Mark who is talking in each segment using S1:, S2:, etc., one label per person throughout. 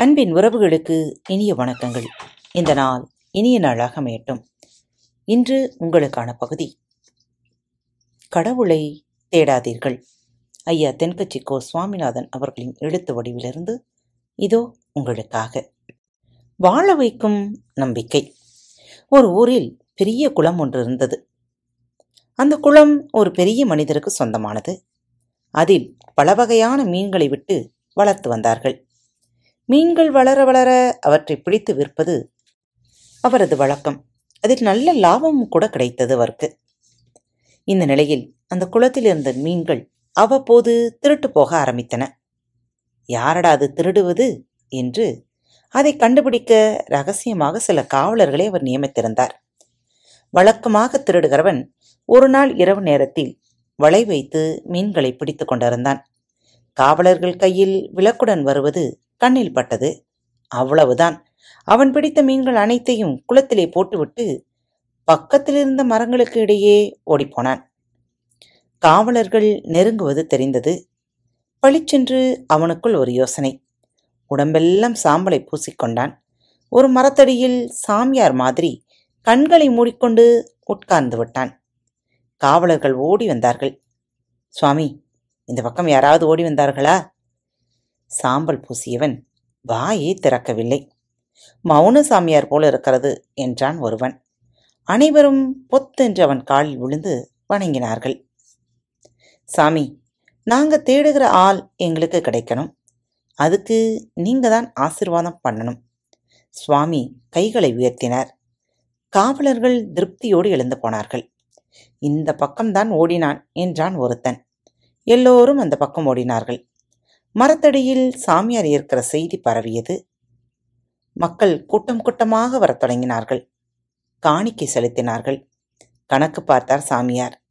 S1: அன்பின் உறவுகளுக்கு இனிய வணக்கங்கள். இந்த நாள் இனிய நாளாக அமையட்டும். இன்று உங்களுக்கான பகுதி. கடவுளை தேடாதீர்கள். ஐயா தென்கட்சி கோ சுவாமிநாதன் அவர்களின் எழுத்து வடிவிலிருந்து இதோ உங்களுக்காக. வாழ வைக்கும் நம்பிக்கை. ஒரு ஊரில் பெரிய குளம் ஒன்று இருந்தது. அந்த குளம் ஒரு பெரிய மனிதருக்கு சொந்தமானது. அதில் பல வகையான மீன்களை விட்டு வளர்த்து வந்தார்கள். மீன்கள் வளர வளர அவற்றை பிடித்து விற்பது அவரது வழக்கம். அதில் நல்ல லாபமும் கூட கிடைத்தது அவருக்கு. இந்த நிலையில் அந்த குளத்தில் இருந்த மீன்கள் அவ்வப்போது திருட்டு போக ஆரம்பித்தன. யாரடா அது திருடுவது என்று அதை கண்டுபிடிக்க ரகசியமாக சில காவலர்களை அவர் நியமித்திருந்தார். வழக்கமாக திருடுகிறவன் ஒரு நாள் இரவு நேரத்தில் வலை வைத்து மீன்களை பிடித்து கொண்டிருந்தான். காவலர்கள் கையில் விளக்குடன் வருவது கண்ணில் பட்டது. அவ்வளவுதான். அவன் பிடித்த மீன்கள் அனைத்தையும் குளத்திலே போட்டுவிட்டு பக்கத்தில் இருந்த மரங்களுக்கு இடையே ஓடிப்போனான். காவலர்கள் நெருங்குவது தெரிந்தது. பளிச்சென்று அவனுக்குள் ஒரு யோசனை. உடம்பெல்லாம் சாம்பலை பூசிக்கொண்டான். ஒரு மரத்தடியில் சாமியார் மாதிரி கண்களை மூடிக்கொண்டு உட்கார்ந்து விட்டான். காவலர்கள் ஓடி வந்தார்கள். சுவாமி இந்த பக்கம் யாராவது ஓடி வந்தார்களா? சாம்பல் பூசியவன் வாயை திறக்கவில்லை. மௌன சாமியார் போல இருக்கிறது என்றான் ஒருவன். அனைவரும் பொத்தென்று அவன் காலில் விழுந்து வணங்கினார்கள். சாமி நாங்க தேடுகிற ஆள் எங்களுக்கு கிடைக்கணும். அதுக்கு நீங்க தான் ஆசிர்வாதம் பண்ணணும். சுவாமி கைகளை உயர்த்தினார். காவலர்கள் திருப்தியோடு எழுந்து போனார்கள். இந்த பக்கம்தான் ஓடினான் என்றான் ஒருத்தன். எல்லோரும் அந்த பக்கம் ஓடினார்கள். மரத்தடியில் சாமியார் இருக்கிற செய்தி பரவியது. மக்கள் கூட்டம் கூட்டமாக வரத் தொடங்கினார்கள். காணிக்கை செலுத்தினார்கள். கணக்கு பார்த்தார் சாமியார்.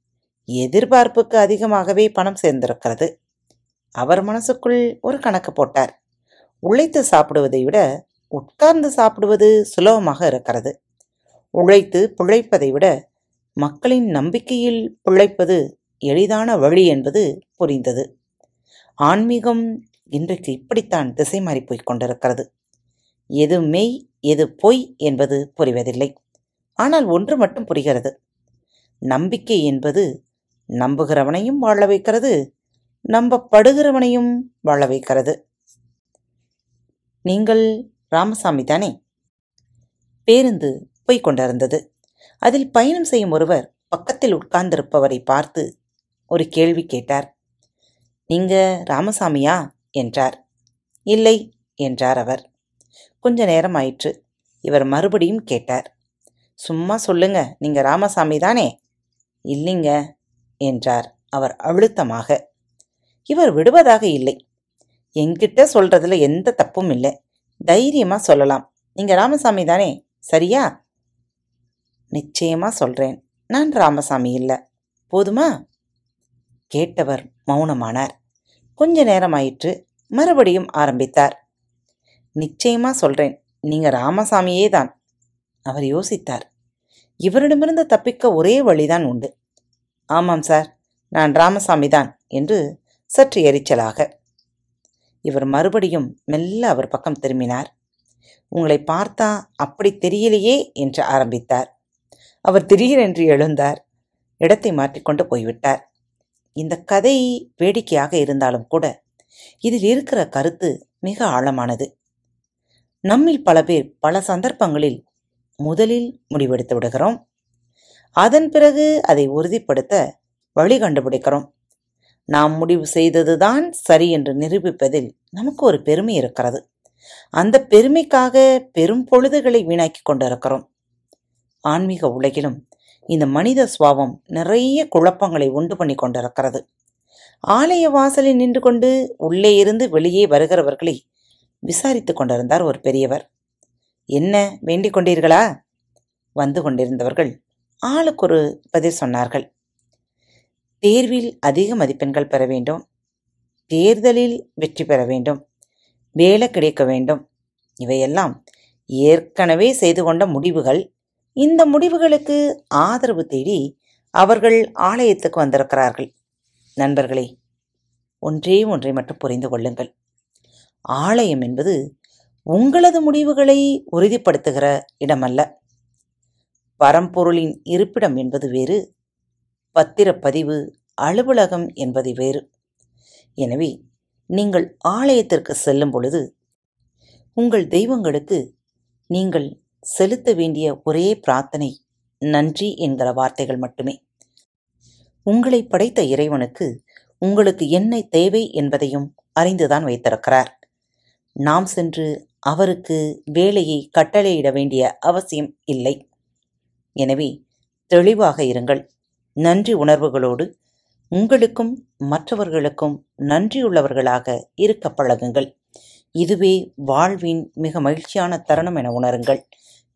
S1: எதிர்பார்ப்புக்கு அதிகமாகவே பணம் சேர்ந்திருக்கிறது. அவர் மனசுக்குள் ஒரு கணக்கு போட்டார். உழைத்து சாப்பிடுவதை விட உட்கார்ந்து சாப்பிடுவது சுலபமாக இருக்கிறது. உழைத்து பிழைப்பதை விட மக்களின் நம்பிக்கையில் பிழைப்பது எளிதான வழி என்பது புரிந்தது. ஆன்மீகம் இன்றைக்கு இப்படித்தான் திசை மாறி போய்க் கொண்டிருக்கிறது. எது மெய் எது பொய் என்பது புரிவதில்லை. ஆனால் ஒன்று மட்டும் புரிகிறது. நம்பிக்கை என்பது நம்புகிறவனையும் வாழ வைக்கிறது நம்பப்படுகிறவனையும் வாழ வைக்கிறது. நீங்கள் ராமசாமி தானே? பேருந்து போய்க் கொண்டிருந்தது. அதில் பயணம் செய்யும் ஒருவர் பக்கத்தில் உட்கார்ந்திருப்பவரை பார்த்து ஒரு கேள்வி கேட்டார். நீங்க ராமசாமியா? என்றார். இல்லை என்றார் அவர். கொஞ்ச நேரம் ஆயிற்று. இவர் மறுபடியும் கேட்டார். சும்மா சொல்லுங்க நீங்க ராமசாமி தானே? இல்லைங்க என்றார் அவர் அழுத்தமாக. இவர் விடுவதாக இல்லை. என்கிட்ட சொல்றதுல எந்த தப்பும் இல்லை. தைரியமா சொல்லலாம். நீங்க ராமசாமி தானே? சரியா? நிச்சயமா சொல்றேன். நான் ராமசாமி இல்ல. போதுமா? கேட்டவர் மௌனமானார். கொஞ்ச நேரம் ஆயிற்று மறுபடியும் ஆரம்பித்தார். நிச்சயமா சொல்றேன் நீங்க ராமசாமியே தான் அவர் யோசித்தார். இவரிடமிருந்து தப்பிக்க ஒரே வழிதான் உண்டு. ஆமாம் சார் நான் ராமசாமி தான் என்று சற்று எரிச்சலாக. இவர் மறுபடியும் மெல்ல அவர் பக்கம் திரும்பினார். உங்களை பார்த்தா அப்படி தெரியலையே என்று ஆரம்பித்தார். அவர் திடீரென்று எழுந்தார். இடத்தை மாற்றிக்கொண்டு போய்விட்டார். இந்த கதை வேடிக்கையாக இருந்தாலும் கூட இதில் இருக்கிற கருத்து மிக ஆழமானது. நம்மில் பல பேர் பல சந்தர்ப்பங்களில் முதலில் முடிவெடுத்து விடுகிறோம். அதன் பிறகு அதை உறுதிப்படுத்த வழி கண்டுபிடிக்கிறோம். நாம் முடிவு செய்ததுதான் சரி என்று நிரூபிப்பதில் நமக்கு ஒரு பெருமை இருக்கிறது. அந்த பெருமைக்காக பெரும் பொழுதுகளை வீணாக்கி கொண்டிருக்கிறோம். ஆன்மீக உலகிலும் இந்த மனித சுவாவம் நிறைய குழப்பங்களை உண்டு பண்ணி கொண்டிருக்கிறது. ஆலய வாசலில் நின்று கொண்டு உள்ளே இருந்து வெளியே வருகிறவர்களை விசாரித்து கொண்டிருந்தார் ஒரு பெரியவர். என்ன வேண்டிக் கொண்டீர்களா? வந்து கொண்டிருந்தவர்கள் ஆளுக்கு ஒரு பதில் சொன்னார்கள். தேர்வில் அதிக மதிப்பெண்கள் பெற வேண்டும். தேர்தலில் வெற்றி பெற வேண்டும். வேலை கிடைக்க வேண்டும். இவையெல்லாம் ஏற்கனவே செய்து கொண்ட முடிவுகள். இந்த முடிவுகளுக்கு ஆதரவு தேடி அவர்கள் ஆலயத்துக்கு வந்திருக்கிறார்கள். நண்பர்களே ஒன்றே ஒன்றை மட்டும் புரிந்து கொள்ளுங்கள். ஆலயம் என்பது உங்களது முடிவுகளை உறுதிப்படுத்துகிற இடமல்ல. பரம்பொருளின் இருப்பிடம் என்பது வேறு பத்திரப்பதிவு அலுவலகம் என்பது வேறு. எனவே நீங்கள் ஆலயத்திற்கு செல்லும் பொழுது உங்கள் தெய்வங்களுக்கு நீங்கள் செலுத்த வேண்டிய ஒரே பிரார்த்தனை நன்றி என்கிற வார்த்தைகள் மட்டுமே. உங்களை படைத்த இறைவனுக்கு உங்களுக்கு என்ன தேவை என்பதையும் அறிந்துதான் வைத்திருக்கிறார். நாம் சென்று அவருக்கு வேலையை கட்டளையிட வேண்டிய அவசியம் இல்லை. எனவே தெளிவாக இருங்கள். நன்றி உணர்வுகளோடு உங்களுக்கும் மற்றவர்களுக்கும் நன்றியுள்ளவர்களாக இருக்க பழகுங்கள். இதுவே வாழ்வின் மிக மகிழ்ச்சியான தருணம் என உணருங்கள்.